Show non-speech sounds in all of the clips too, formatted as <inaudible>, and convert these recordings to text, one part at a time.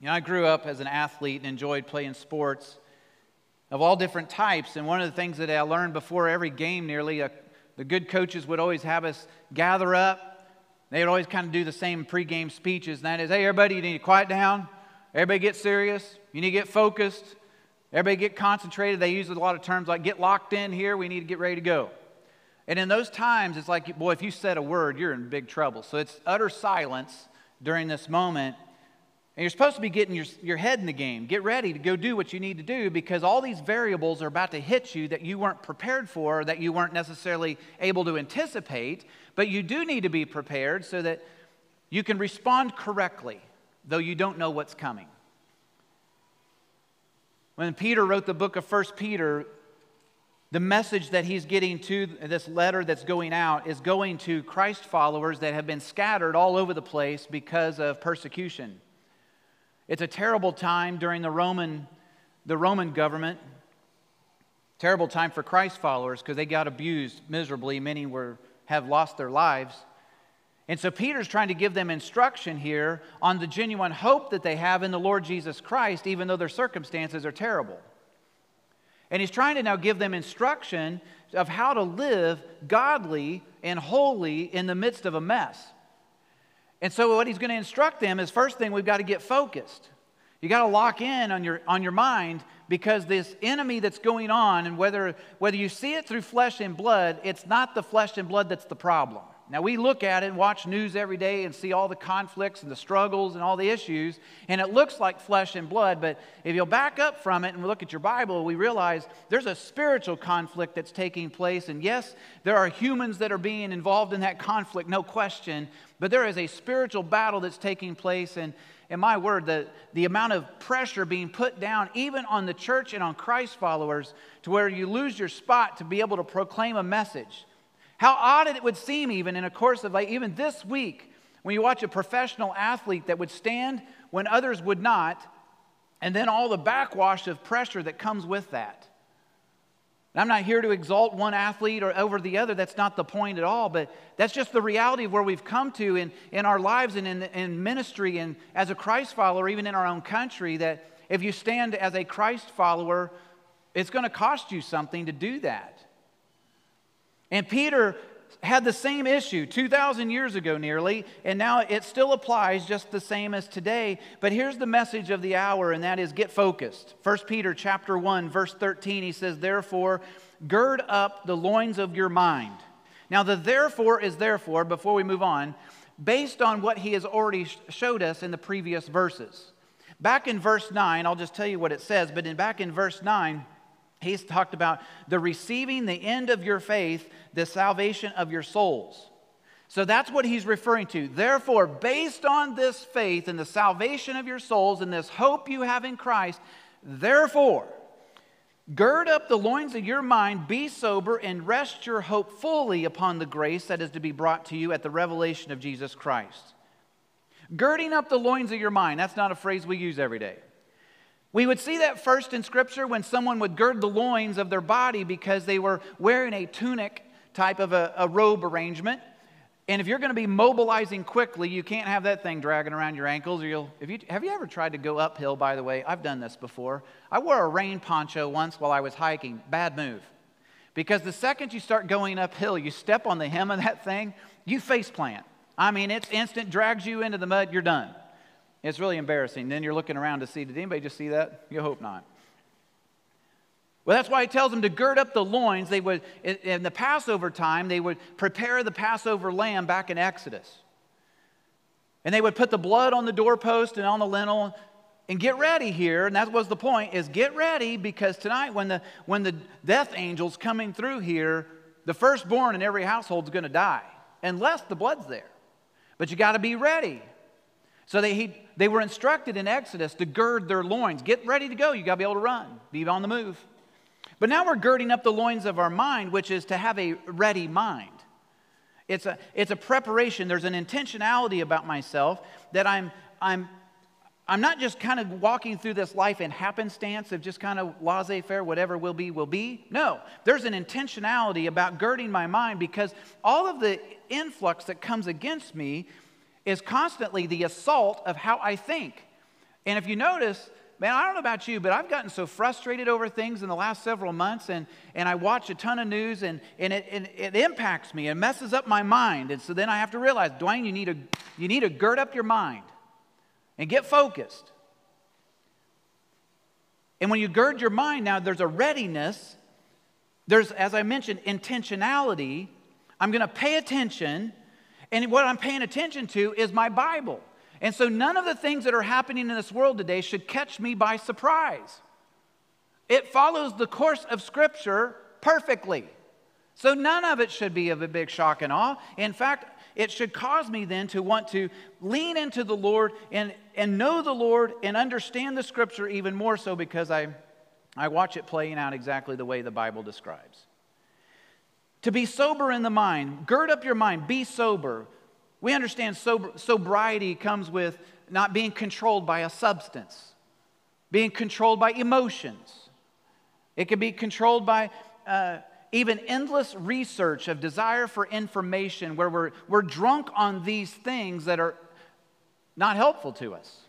You know, I grew up as an athlete and enjoyed playing sports of all different types. And one of the things that I learned before every game, nearly, uh, the good coaches would always have us gather up. They would always kind of do the same pregame speeches, and that is, hey, everybody, you need to quiet down. Everybody get serious. You need to get focused. Everybody get concentrated. They use a lot of terms like get locked in here. We need to get ready to go. And in those times, it's like, boy, if you said a word, you're in big trouble. So it's utter silence during this moment. And you're supposed to be getting your, your head in the game. Get ready to go do what you need to do because all these variables are about to hit you that you weren't prepared for, that you weren't necessarily able to anticipate. But you do need to be prepared so that you can respond correctly, though you don't know what's coming. When Peter wrote the book of 1 Peter, the message that he's getting to this letter that's going out is going to Christ followers that have been scattered all over the place because of persecution. It's a terrible time during the Roman, the Roman government. Terrible time for Christ followers because they got abused miserably. Many were, have lost their lives. And so Peter's trying to give them instruction here on the genuine hope that they have in the Lord Jesus Christ, even though their circumstances are terrible. And he's trying to now give them instruction of how to live godly and holy in the midst of a mess. And so, what he's going to instruct them is first thing, we've got to get focused. You got to lock in on your, on your mind because this enemy that's going on, and whether, whether you see it through flesh and blood, it's not the flesh and blood that's the problem. Now, we look at it and watch news every day and see all the conflicts and the struggles and all the issues, and it looks like flesh and blood. But if you'll back up from it and look at your Bible, we realize there's a spiritual conflict that's taking place. And yes, there are humans that are being involved in that conflict, no question, but there is a spiritual battle that's taking place. And in my word, the, the amount of pressure being put down, even on the church and on Christ followers, to where you lose your spot to be able to proclaim a message. How odd it would seem, even in a course of like, even this week, when you watch a professional athlete that would stand when others would not, and then all the backwash of pressure that comes with that. And I'm not here to exalt one athlete or over the other. That's not the point at all. But that's just the reality of where we've come to in, in our lives and in, in ministry and as a Christ follower, even in our own country, that if you stand as a Christ follower, it's going to cost you something to do that. And Peter had the same issue 2,000 years ago nearly, and now it still applies just the same as today. But here's the message of the hour, and that is get focused. 1 Peter chapter 1, verse 13, he says, Therefore, gird up the loins of your mind. Now, the therefore is therefore, before we move on, based on what he has already showed us in the previous verses. Back in verse 9, I'll just tell you what it says, but in, back in verse 9, He's talked about the receiving the end of your faith, the salvation of your souls. So that's what he's referring to. Therefore, based on this faith and the salvation of your souls and this hope you have in Christ, therefore, gird up the loins of your mind, be sober, and rest your hope fully upon the grace that is to be brought to you at the revelation of Jesus Christ. Girding up the loins of your mind, that's not a phrase we use every day. We would see that first in Scripture when someone would gird the loins of their body because they were wearing a tunic type of a, a robe arrangement. And if you're going to be mobilizing quickly, you can't have that thing dragging around your ankles. Or you'll, if you, have you ever tried to go uphill, by the way? I've done this before. I wore a rain poncho once while I was hiking. Bad move. Because the second you start going uphill, you step on the hem of that thing, you face plant. I mean, it's instant, drags you into the mud, you're done. It's really embarrassing. Then you're looking around to see, did anybody just see that? You hope not. Well, that's why he tells them to gird up the loins. They would, in the Passover time, they would prepare the Passover lamb back in Exodus. And they would put the blood on the doorpost and on the lintel and get ready here. And that was the point, is get ready because tonight when the, when the death angel's coming through here, the firstborn in every household is going to die unless the blood's there. But you got to be ready. So they, he, they were instructed in Exodus to gird their loins. Get ready to go. You got to be able to run, be on the move. But now we're girding up the loins of our mind, which is to have a ready mind. It's a, it's a preparation. There's an intentionality about myself that I'm, I'm, I'm not just kind of walking through this life in happenstance of just kind of laissez faire, whatever will be, will be. No, there's an intentionality about girding my mind because all of the influx that comes against me is constantly the assault of how I think. And if you notice, man, I don't know about you, but I've gotten so frustrated over things in the last several months, and, and I watch a ton of news, and, and it, it, it impacts me and messes up my mind. And so then I have to realize, Dwayne, you need to, you need to gird up your mind and get focused. And when you gird your mind now, there's a readiness. There's, as I mentioned, intentionality. I'm going to pay attention. And what I'm paying attention to is my Bible. And so none of the things that are happening in this world today should catch me by surprise. It follows the course of Scripture perfectly. So none of it should be of a big shock and awe. In fact, it should cause me then to want to lean into the Lord and, and know the Lord and understand the Scripture even more so because I, I watch it playing out exactly the way the Bible describes. To be sober in the mind, gird up your mind, be sober. We understand sober, sobriety comes with not being controlled by a substance, being controlled by emotions. It can be controlled by uh, even endless research of desire for information where we're, we're drunk on these things that are not helpful to us.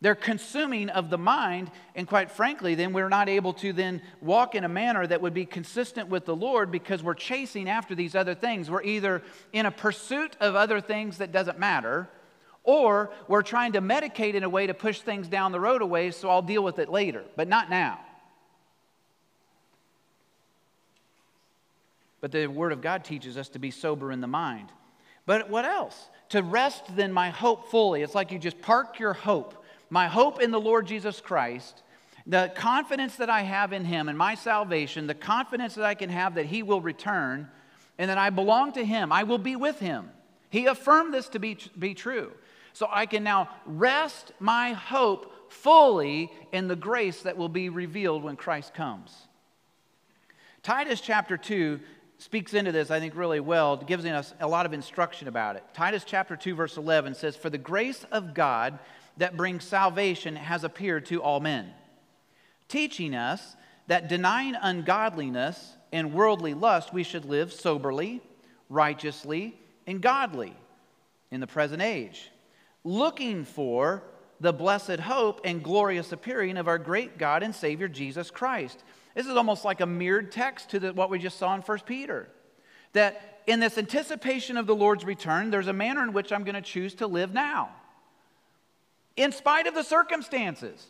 They're consuming of the mind, and quite frankly, then we're not able to then walk in a manner that would be consistent with the Lord because we're chasing after these other things. We're either in a pursuit of other things that doesn't matter, or we're trying to medicate in a way to push things down the road a ways, so I'll deal with it later, but not now. But the Word of God teaches us to be sober in the mind. But what else? To rest then my hope fully. It's like you just park your hope. My hope in the Lord Jesus Christ, the confidence that I have in Him and my salvation, the confidence that I can have that He will return and that I belong to Him. I will be with Him. He affirmed this to be, be true. So I can now rest my hope fully in the grace that will be revealed when Christ comes. Titus chapter 2 speaks into this, I think, really well, gives us a lot of instruction about it. Titus chapter 2, verse 11 says, For the grace of God that brings salvation has appeared to all men, teaching us that denying ungodliness and worldly lust, we should live soberly, righteously, and godly in the present age, looking for the blessed hope and glorious appearing of our great God and Savior Jesus Christ this is almost like a mirrored text to the, what we just saw in 1 Peter. That in this anticipation of the Lord's return, there's a manner in which I'm going to choose to live now, in spite of the circumstances.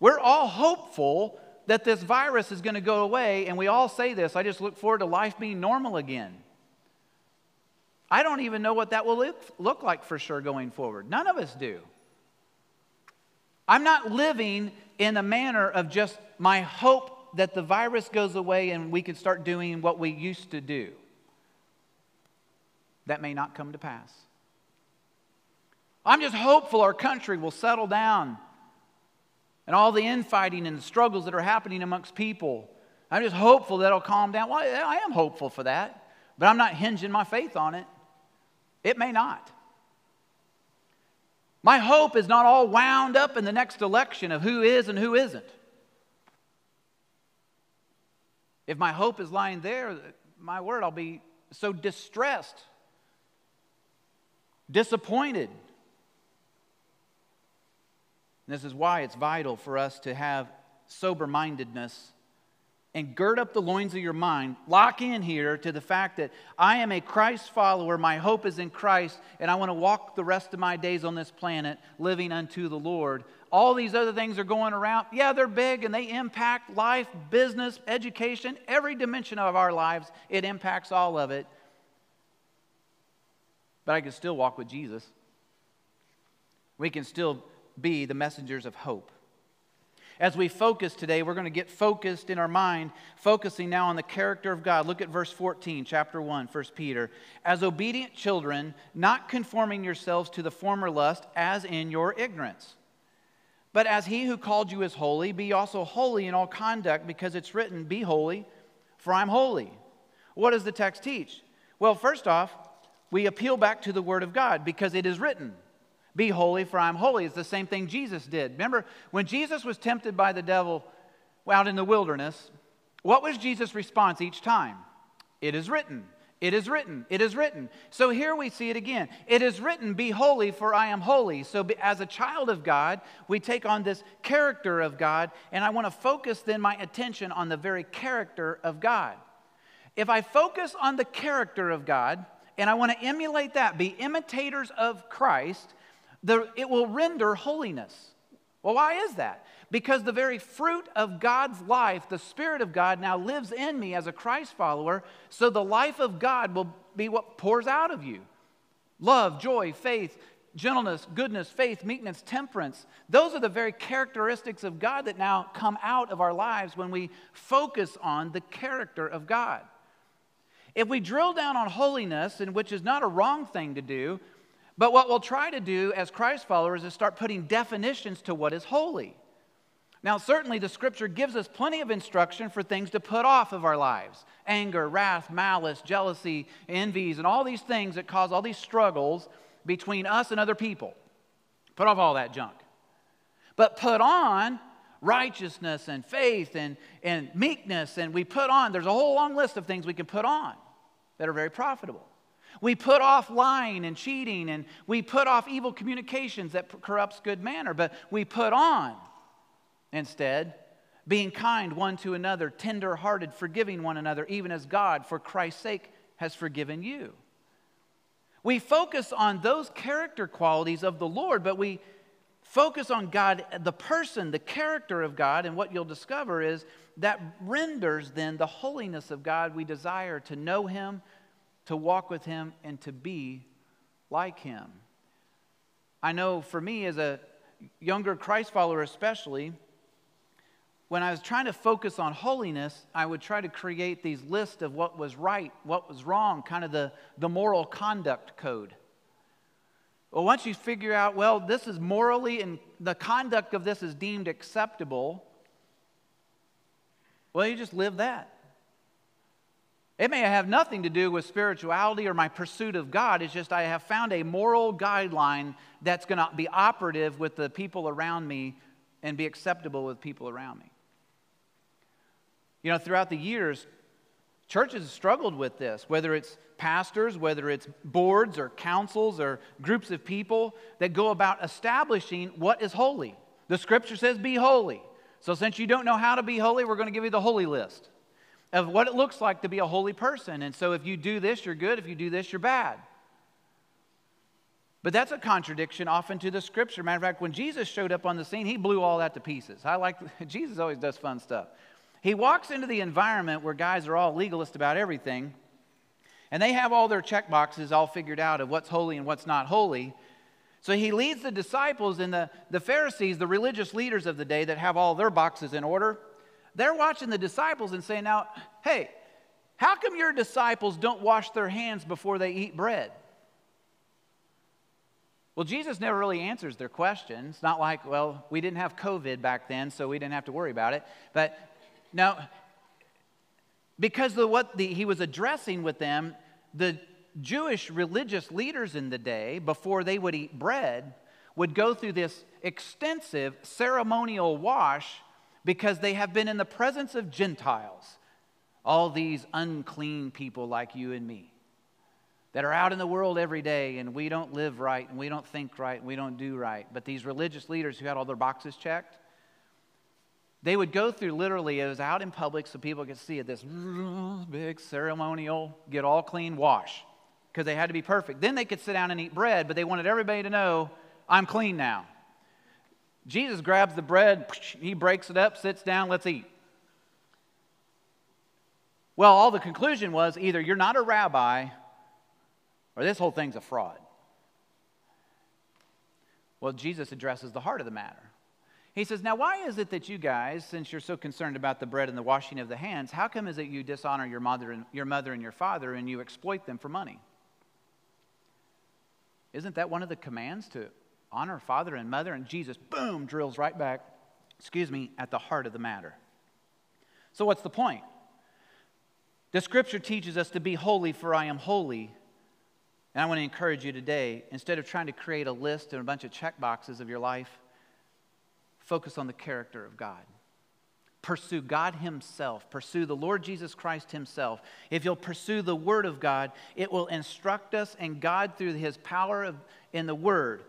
We're all hopeful that this virus is going to go away, and we all say this I just look forward to life being normal again. I don't even know what that will look, look like for sure going forward. None of us do. I'm not living in a manner of just my hope that the virus goes away and we can start doing what we used to do. That may not come to pass. I'm just hopeful our country will settle down and all the infighting and the struggles that are happening amongst people. I'm just hopeful that it'll calm down. Well, I am hopeful for that, but I'm not hinging my faith on it. It may not. My hope is not all wound up in the next election of who is and who isn't. If my hope is lying there, my word, I'll be so distressed, disappointed. This is why it's vital for us to have sober mindedness and gird up the loins of your mind. Lock in here to the fact that I am a Christ follower. My hope is in Christ, and I want to walk the rest of my days on this planet living unto the Lord. All these other things are going around. Yeah, they're big and they impact life, business, education, every dimension of our lives. It impacts all of it. But I can still walk with Jesus. We can still be the messengers of hope. As we focus today, we're going to get focused in our mind, focusing now on the character of God. Look at verse 14, chapter 1, 1 Peter. As obedient children, not conforming yourselves to the former lust, as in your ignorance. But as he who called you is holy, be also holy in all conduct, because it's written, Be holy, for I'm holy. What does the text teach? Well, first off, we appeal back to the Word of God because it is written. Be holy, for I'm holy. It's the same thing Jesus did. Remember, when Jesus was tempted by the devil out in the wilderness, what was Jesus' response each time? It is written. It is written. It is written. So here we see it again. It is written, Be holy, for I am holy. So, as a child of God, we take on this character of God, and I want to focus then my attention on the very character of God. If I focus on the character of God, and I want to emulate that, be imitators of Christ, the, it will render holiness. Well, why is that? Because the very fruit of God's life, the Spirit of God, now lives in me as a Christ follower, so the life of God will be what pours out of you love, joy, faith, gentleness, goodness, faith, meekness, temperance. Those are the very characteristics of God that now come out of our lives when we focus on the character of God. If we drill down on holiness, and which is not a wrong thing to do, but what we'll try to do as Christ followers is start putting definitions to what is holy. Now, certainly the scripture gives us plenty of instruction for things to put off of our lives anger, wrath, malice, jealousy, envies, and all these things that cause all these struggles between us and other people. Put off all that junk. But put on righteousness and faith and, and meekness, and we put on, there's a whole long list of things we can put on that are very profitable. We put off lying and cheating, and we put off evil communications that corrupts good manner, but we put on instead being kind one to another, tender hearted, forgiving one another, even as God, for Christ's sake, has forgiven you. We focus on those character qualities of the Lord, but we focus on God, the person, the character of God, and what you'll discover is that renders then the holiness of God we desire to know Him, to walk with Him, and to be like Him. I know for me, as a younger Christ follower, especially, when I was trying to focus on holiness, I would try to create these lists of what was right, what was wrong, kind of the, the moral conduct code. Well, once you figure out, well, this is morally and the conduct of this is deemed acceptable, well, you just live that. It may have nothing to do with spirituality or my pursuit of God. It's just I have found a moral guideline that's going to be operative with the people around me and be acceptable with people around me. You know, throughout the years, churches have struggled with this, whether it's pastors, whether it's boards or councils or groups of people that go about establishing what is holy. The scripture says, be holy. So, since you don't know how to be holy, we're going to give you the holy list of what it looks like to be a holy person. And so, if you do this, you're good. If you do this, you're bad. But that's a contradiction often to the scripture. Matter of fact, when Jesus showed up on the scene, he blew all that to pieces. I like, <laughs> Jesus always does fun stuff. He walks into the environment where guys are all legalist about everything, and they have all their check boxes all figured out of what's holy and what's not holy. So he leads the disciples and the, the Pharisees, the religious leaders of the day that have all their boxes in order. They're watching the disciples and saying, Now, hey, how come your disciples don't wash their hands before they eat bread? Well, Jesus never really answers their questions. Not like, well, we didn't have COVID back then, so we didn't have to worry about it. But no, because of what the, he was addressing with them, the Jewish religious leaders in the day, before they would eat bread, would go through this extensive ceremonial wash because they have been in the presence of Gentiles, all these unclean people like you and me that are out in the world every day and we don't live right and we don't think right and we don't do right. But these religious leaders who had all their boxes checked, they would go through literally, it was out in public so people could see it, this <laughs> big ceremonial, get all clean wash because they had to be perfect. Then they could sit down and eat bread, but they wanted everybody to know, I'm clean now. Jesus grabs the bread, he breaks it up, sits down, let's eat. Well, all the conclusion was either you're not a rabbi or this whole thing's a fraud. Well, Jesus addresses the heart of the matter. He says, Now, why is it that you guys, since you're so concerned about the bread and the washing of the hands, how come is it you dishonor your mother and your, mother and your father and you exploit them for money? Isn't that one of the commands to honor father and mother? And Jesus, boom, drills right back, excuse me, at the heart of the matter. So, what's the point? The scripture teaches us to be holy, for I am holy. And I want to encourage you today, instead of trying to create a list and a bunch of check boxes of your life, Focus on the character of God. pursue God Himself, pursue the Lord Jesus Christ Himself, if you'll pursue the Word of God, it will instruct us and God through His power of, in the Word.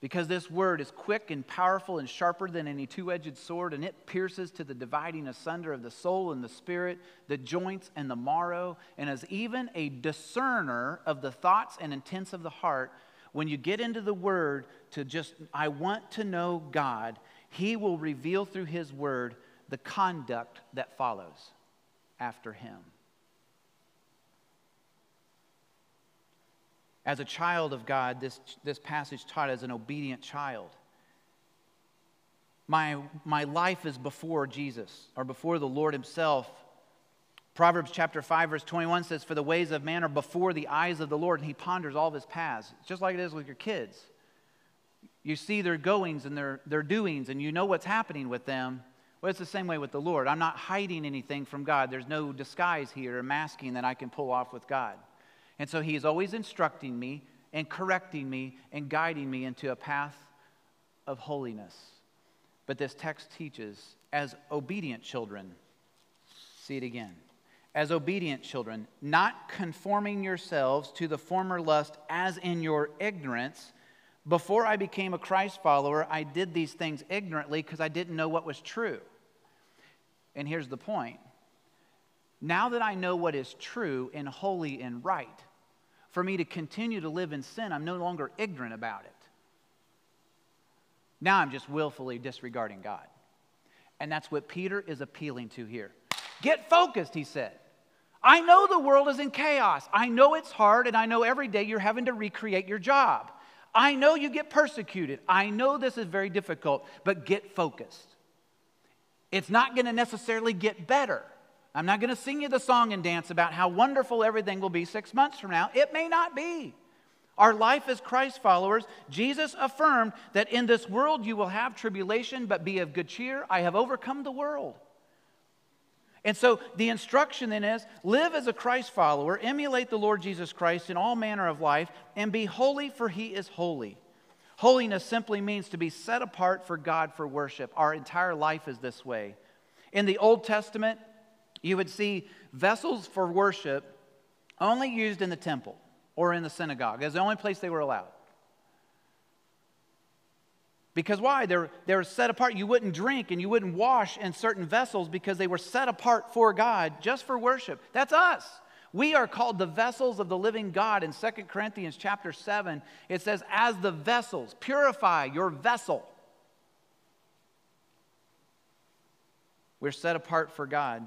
Because this word is quick and powerful and sharper than any two edged sword, and it pierces to the dividing asunder of the soul and the spirit, the joints and the marrow, and is even a discerner of the thoughts and intents of the heart. When you get into the word to just, I want to know God, he will reveal through His Word the conduct that follows after Him. As a child of God, this, this passage taught as an obedient child. My, my life is before Jesus or before the Lord Himself. Proverbs chapter 5, verse 21 says, For the ways of man are before the eyes of the Lord, and He ponders all of His paths. just like it is with your kids. You see their goings and their, their doings, and you know what's happening with them. Well, it's the same way with the Lord. I'm not hiding anything from God. There's no disguise here or masking that I can pull off with God. And so He is always instructing me and correcting me and guiding me into a path of holiness. But this text teaches as obedient children, see it again, as obedient children, not conforming yourselves to the former lust as in your ignorance before I became a Christ follower, I did these things ignorantly because I didn't know what was true. And here's the point now that I know what is true and holy and right, for me to continue to live in sin, I'm no longer ignorant about it. Now I'm just willfully disregarding God. And that's what Peter is appealing to here. Get focused, he said. I know the world is in chaos. I know it's hard, and I know every day you're having to recreate your job. I know you get persecuted. I know this is very difficult, but get focused. It's not going to necessarily get better. I'm not going to sing you the song and dance about how wonderful everything will be six months from now. It may not be. Our life as Christ followers, Jesus affirmed that in this world you will have tribulation, but be of good cheer. I have overcome the world. And so the instruction then is live as a Christ follower, emulate the Lord Jesus Christ in all manner of life, and be holy, for he is holy. Holiness simply means to be set apart for God for worship. Our entire life is this way. In the Old Testament, you would see vessels for worship only used in the temple or in the synagogue as the only place they were allowed. Because why? They're, they're set apart. You wouldn't drink and you wouldn't wash in certain vessels because they were set apart for God just for worship. That's us. We are called the vessels of the living God. In 2 Corinthians chapter 7, it says, As the vessels, purify your vessel. We're set apart for God.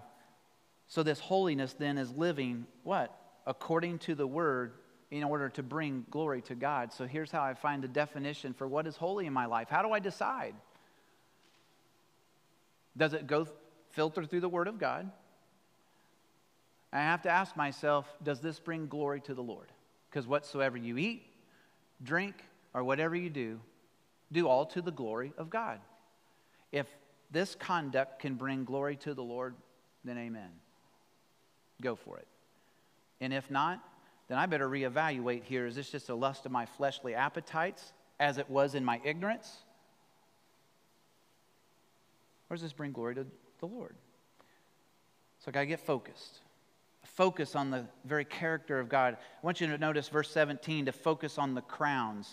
So this holiness then is living what? According to the word in order to bring glory to God. So here's how I find the definition for what is holy in my life. How do I decide? Does it go filter through the Word of God? I have to ask myself, does this bring glory to the Lord? Because whatsoever you eat, drink, or whatever you do, do all to the glory of God. If this conduct can bring glory to the Lord, then amen. Go for it. And if not, then I better reevaluate here. Is this just a lust of my fleshly appetites as it was in my ignorance? Or does this bring glory to the Lord? So I got to get focused. Focus on the very character of God. I want you to notice verse 17 to focus on the crowns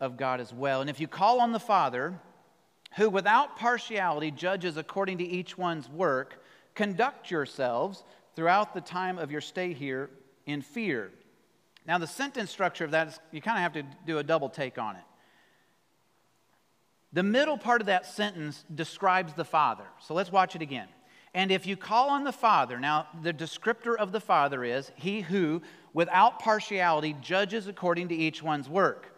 of God as well. And if you call on the Father, who without partiality judges according to each one's work, conduct yourselves throughout the time of your stay here in fear. Now, the sentence structure of that is you kind of have to do a double take on it. The middle part of that sentence describes the Father. So let's watch it again. And if you call on the Father, now the descriptor of the Father is he who, without partiality, judges according to each one's work.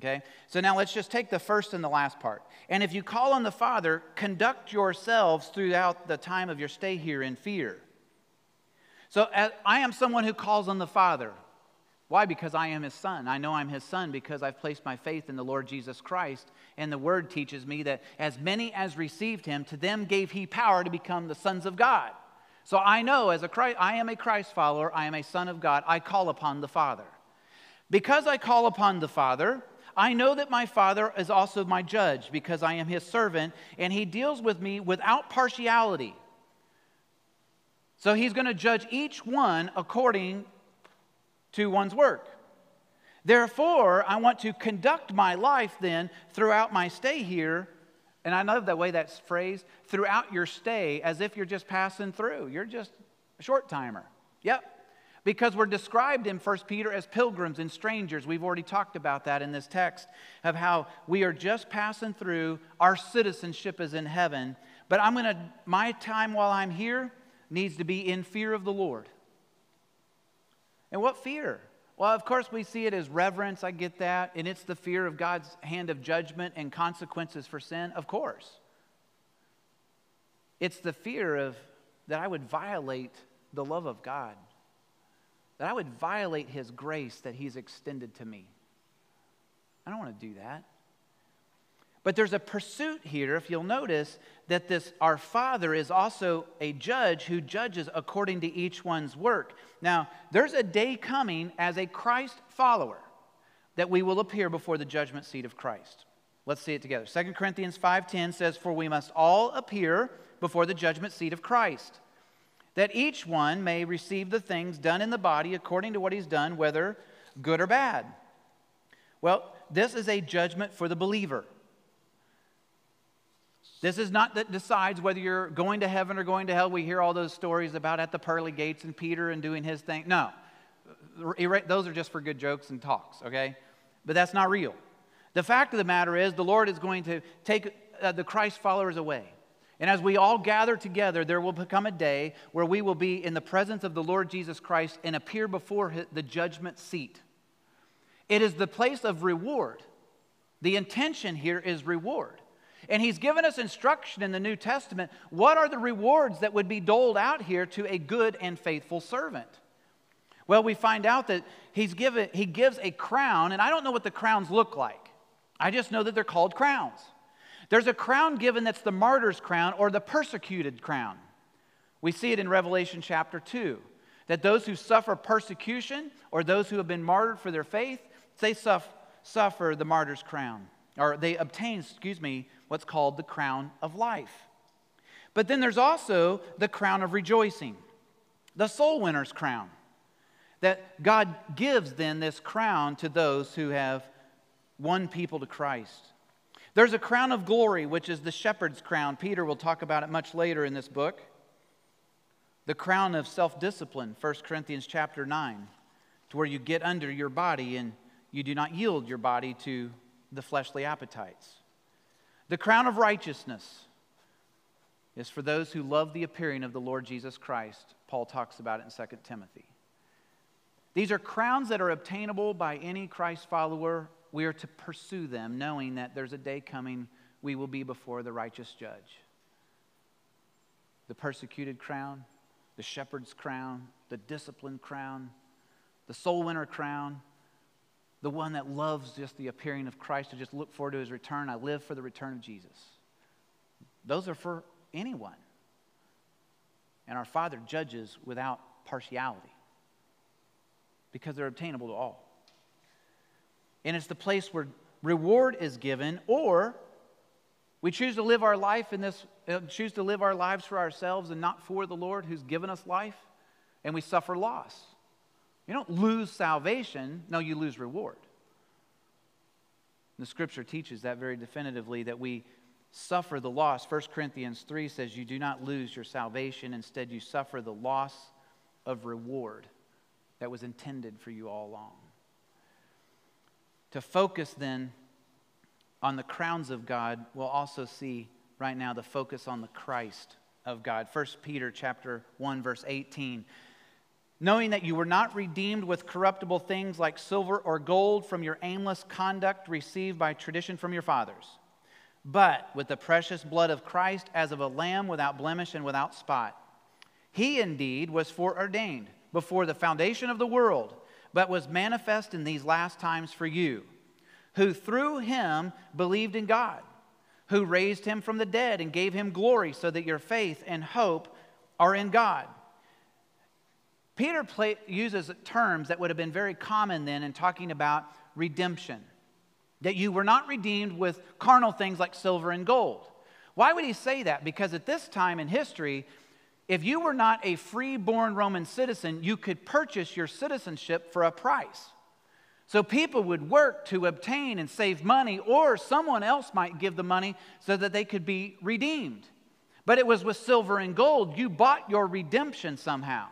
Okay? So now let's just take the first and the last part. And if you call on the Father, conduct yourselves throughout the time of your stay here in fear. So I am someone who calls on the Father. Why? Because I am his son. I know I'm his son because I've placed my faith in the Lord Jesus Christ. And the word teaches me that as many as received him, to them gave he power to become the sons of God. So I know as a Christ, I am a Christ follower, I am a son of God. I call upon the Father. Because I call upon the Father, I know that my Father is also my judge because I am his servant, and he deals with me without partiality. So he's going to judge each one according to one's work. Therefore, I want to conduct my life then throughout my stay here. And I love that way that's phrased throughout your stay as if you're just passing through. You're just a short timer. Yep. Because we're described in 1 Peter as pilgrims and strangers. We've already talked about that in this text of how we are just passing through. Our citizenship is in heaven. But I'm going to, my time while I'm here needs to be in fear of the Lord. And what fear? Well, of course, we see it as reverence. I get that. And it's the fear of God's hand of judgment and consequences for sin. Of course. It's the fear of that I would violate the love of God, that I would violate His grace that He's extended to me. I don't want to do that. But there's a pursuit here, if you'll notice, that this our Father is also a judge who judges according to each one's work. Now, there's a day coming as a Christ follower that we will appear before the judgment seat of Christ. Let's see it together. 2 Corinthians 5:10 says, "For we must all appear before the judgment seat of Christ, that each one may receive the things done in the body according to what he's done, whether good or bad." Well, this is a judgment for the believer. This is not that decides whether you're going to heaven or going to hell. We hear all those stories about at the pearly gates and Peter and doing his thing. No, those are just for good jokes and talks, okay? But that's not real. The fact of the matter is, the Lord is going to take uh, the Christ followers away. And as we all gather together, there will become a day where we will be in the presence of the Lord Jesus Christ and appear before the judgment seat. It is the place of reward. The intention here is reward. And he's given us instruction in the New Testament. What are the rewards that would be doled out here to a good and faithful servant? Well, we find out that he's given, he gives a crown, and I don't know what the crowns look like. I just know that they're called crowns. There's a crown given that's the martyr's crown or the persecuted crown. We see it in Revelation chapter 2 that those who suffer persecution or those who have been martyred for their faith, they suffer the martyr's crown, or they obtain, excuse me, what's called the crown of life. But then there's also the crown of rejoicing, the soul winner's crown. That God gives then this crown to those who have won people to Christ. There's a crown of glory, which is the shepherd's crown. Peter will talk about it much later in this book. The crown of self discipline, 1 Corinthians chapter 9, to where you get under your body and you do not yield your body to the fleshly appetites. The crown of righteousness is for those who love the appearing of the Lord Jesus Christ. Paul talks about it in 2 Timothy. These are crowns that are obtainable by any Christ follower. We are to pursue them, knowing that there's a day coming we will be before the righteous judge. The persecuted crown, the shepherd's crown, the disciplined crown, the soul winner crown, the one that loves just the appearing of Christ, to just look forward to his return. I live for the return of Jesus. Those are for anyone. And our Father judges without partiality because they're obtainable to all. And it's the place where reward is given, or we choose to live our life in this, uh, choose to live our lives for ourselves and not for the Lord who's given us life, and we suffer loss. You don't lose salvation, no, you lose reward. The scripture teaches that very definitively that we suffer the loss. 1 Corinthians 3 says, You do not lose your salvation, instead, you suffer the loss of reward that was intended for you all along. To focus then on the crowns of God, we'll also see right now the focus on the Christ of God. 1 Peter chapter 1 verse 18 knowing that you were not redeemed with corruptible things like silver or gold from your aimless conduct received by tradition from your fathers, but with the precious blood of Christ as of a lamb without blemish and without spot. He indeed was foreordained before the foundation of the world, but was manifest in these last times for you, who through him believed in God, who raised him from the dead and gave him glory, so that your faith and hope are in God. Peter play, uses terms that would have been very common then in talking about redemption. that you were not redeemed with carnal things like silver and gold. Why would he say that? Because at this time in history, if you were not a free-born Roman citizen, you could purchase your citizenship for a price. So people would work to obtain and save money, or someone else might give the money so that they could be redeemed. But it was with silver and gold. You bought your redemption somehow.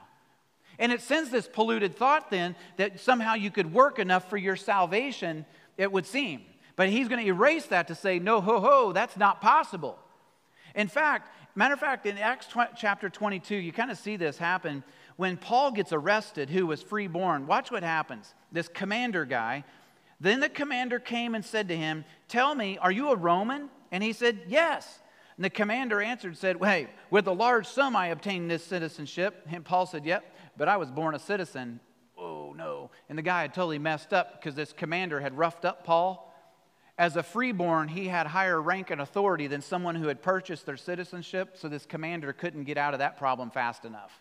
And it sends this polluted thought then that somehow you could work enough for your salvation, it would seem. But he's going to erase that to say, no, ho, ho, that's not possible. In fact, matter of fact, in Acts chapter 22, you kind of see this happen when Paul gets arrested, who was freeborn. Watch what happens. This commander guy, then the commander came and said to him, Tell me, are you a Roman? And he said, Yes. And the commander answered, said, Hey, with a large sum I obtained this citizenship. And Paul said, Yep, but I was born a citizen. Oh, no. And the guy had totally messed up because this commander had roughed up Paul. As a freeborn, he had higher rank and authority than someone who had purchased their citizenship, so this commander couldn't get out of that problem fast enough.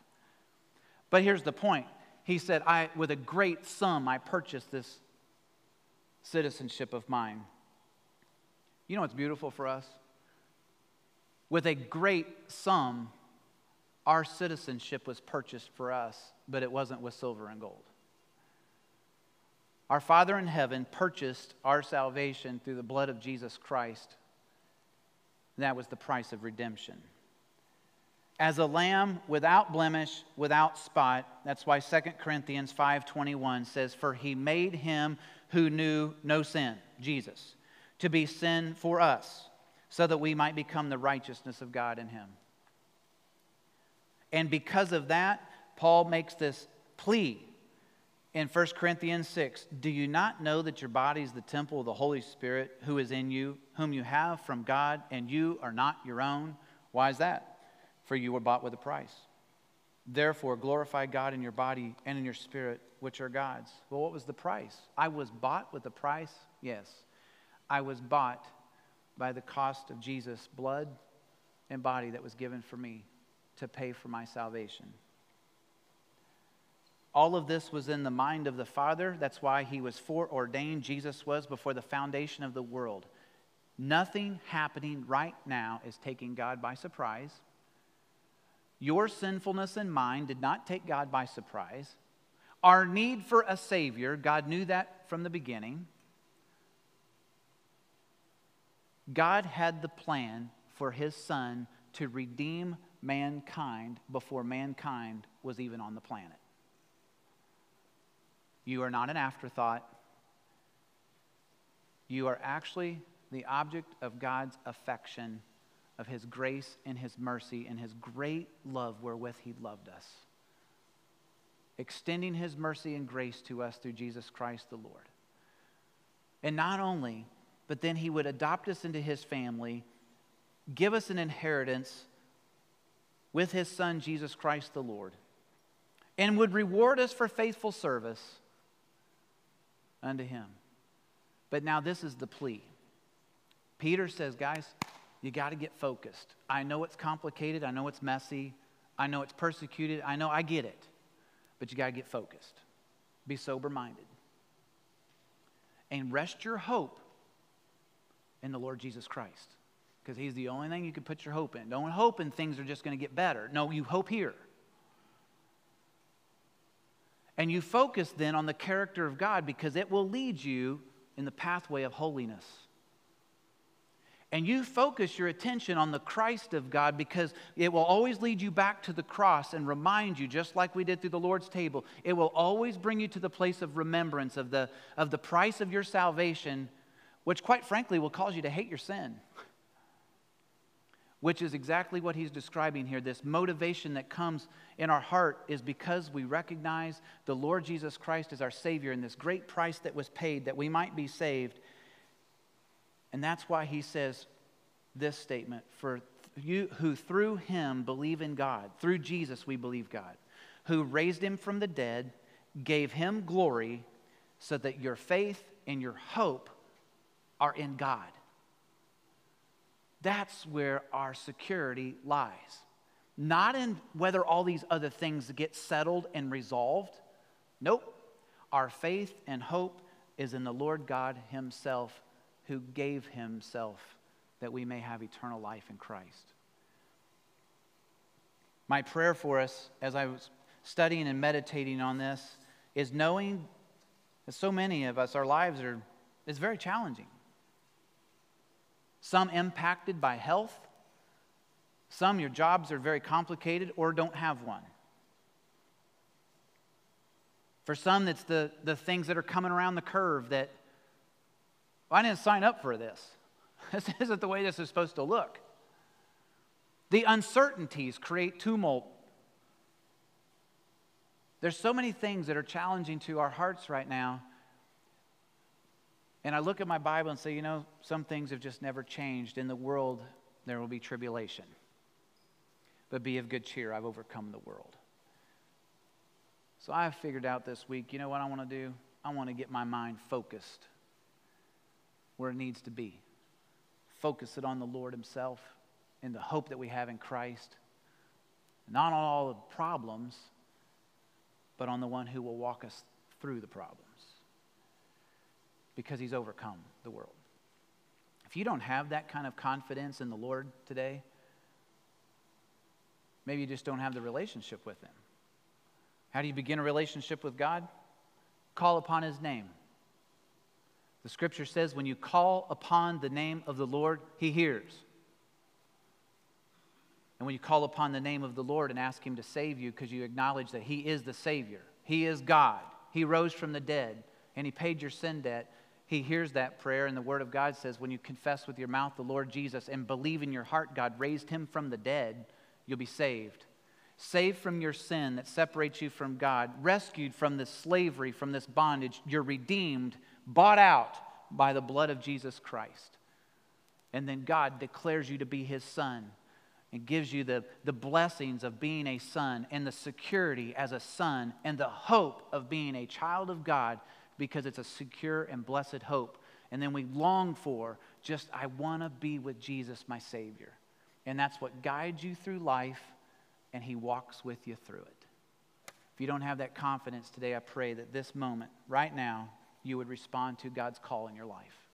But here's the point. He said, I, with a great sum, I purchased this citizenship of mine. You know what's beautiful for us? With a great sum, our citizenship was purchased for us, but it wasn't with silver and gold. Our Father in heaven purchased our salvation through the blood of Jesus Christ. That was the price of redemption. As a lamb without blemish, without spot, that's why 2 Corinthians 5:21 says for he made him who knew no sin, Jesus, to be sin for us, so that we might become the righteousness of God in him. And because of that, Paul makes this plea in 1 Corinthians 6 Do you not know that your body is the temple of the Holy Spirit who is in you, whom you have from God, and you are not your own? Why is that? For you were bought with a price. Therefore, glorify God in your body and in your spirit, which are God's. Well, what was the price? I was bought with a price? Yes. I was bought by the cost of Jesus' blood and body that was given for me to pay for my salvation. All of this was in the mind of the Father. That's why he was foreordained, Jesus was, before the foundation of the world. Nothing happening right now is taking God by surprise. Your sinfulness and mine did not take God by surprise. Our need for a Savior, God knew that from the beginning. God had the plan for His Son to redeem mankind before mankind was even on the planet. You are not an afterthought. You are actually the object of God's affection, of His grace and His mercy and His great love wherewith He loved us, extending His mercy and grace to us through Jesus Christ the Lord. And not only, but then He would adopt us into His family, give us an inheritance with His Son, Jesus Christ the Lord, and would reward us for faithful service unto him. But now this is the plea. Peter says, guys, you got to get focused. I know it's complicated. I know it's messy. I know it's persecuted. I know I get it. But you got to get focused. Be sober minded. And rest your hope in the Lord Jesus Christ. Because he's the only thing you can put your hope in. Don't hope in things are just going to get better. No, you hope here. And you focus then on the character of God because it will lead you in the pathway of holiness. And you focus your attention on the Christ of God because it will always lead you back to the cross and remind you, just like we did through the Lord's table, it will always bring you to the place of remembrance of the, of the price of your salvation, which, quite frankly, will cause you to hate your sin which is exactly what he's describing here. This motivation that comes in our heart is because we recognize the Lord Jesus Christ as our Savior and this great price that was paid that we might be saved. And that's why he says this statement For you who through him believe in God, through Jesus we believe God, who raised him from the dead, gave him glory, so that your faith and your hope are in God. That's where our security lies. Not in whether all these other things get settled and resolved. Nope. Our faith and hope is in the Lord God Himself who gave himself that we may have eternal life in Christ. My prayer for us as I was studying and meditating on this is knowing that so many of us, our lives are, is very challenging. Some impacted by health, some your jobs are very complicated or don't have one. For some, it's the, the things that are coming around the curve that well, I didn't sign up for this. <laughs> This isn't the way this is supposed to look. The uncertainties create tumult. There's so many things that are challenging to our hearts right now. And I look at my Bible and say, you know, some things have just never changed. In the world, there will be tribulation. But be of good cheer, I've overcome the world. So I figured out this week, you know what I want to do? I want to get my mind focused where it needs to be. Focus it on the Lord Himself and the hope that we have in Christ. Not on all the problems, but on the one who will walk us through the problems because He's overcome the world. If you don't have that kind of confidence in the Lord today, maybe you just don't have the relationship with Him. How do you begin a relationship with God? Call upon His name. The scripture says when you call upon the name of the Lord, He hears. And when you call upon the name of the Lord and ask Him to save you because you acknowledge that He is the Savior, He is God, He rose from the dead, and He paid your sin debt, He hears that prayer. And the Word of God says when you confess with your mouth the Lord Jesus and believe in your heart God raised Him from the dead, you'll be saved. Saved from your sin that separates you from God, rescued from this slavery, from this bondage, you're redeemed bought out by the blood of Jesus Christ. And then God declares you to be his son and gives you the, the blessings of being a son and the security as a son and the hope of being a child of God because it's a secure and blessed hope. And then we long for just, I want to be with Jesus, my Savior. And that's what guides you through life, and He walks with you through it. If you don't have that confidence today, I pray that this moment, right now, you would respond to God's call in your life.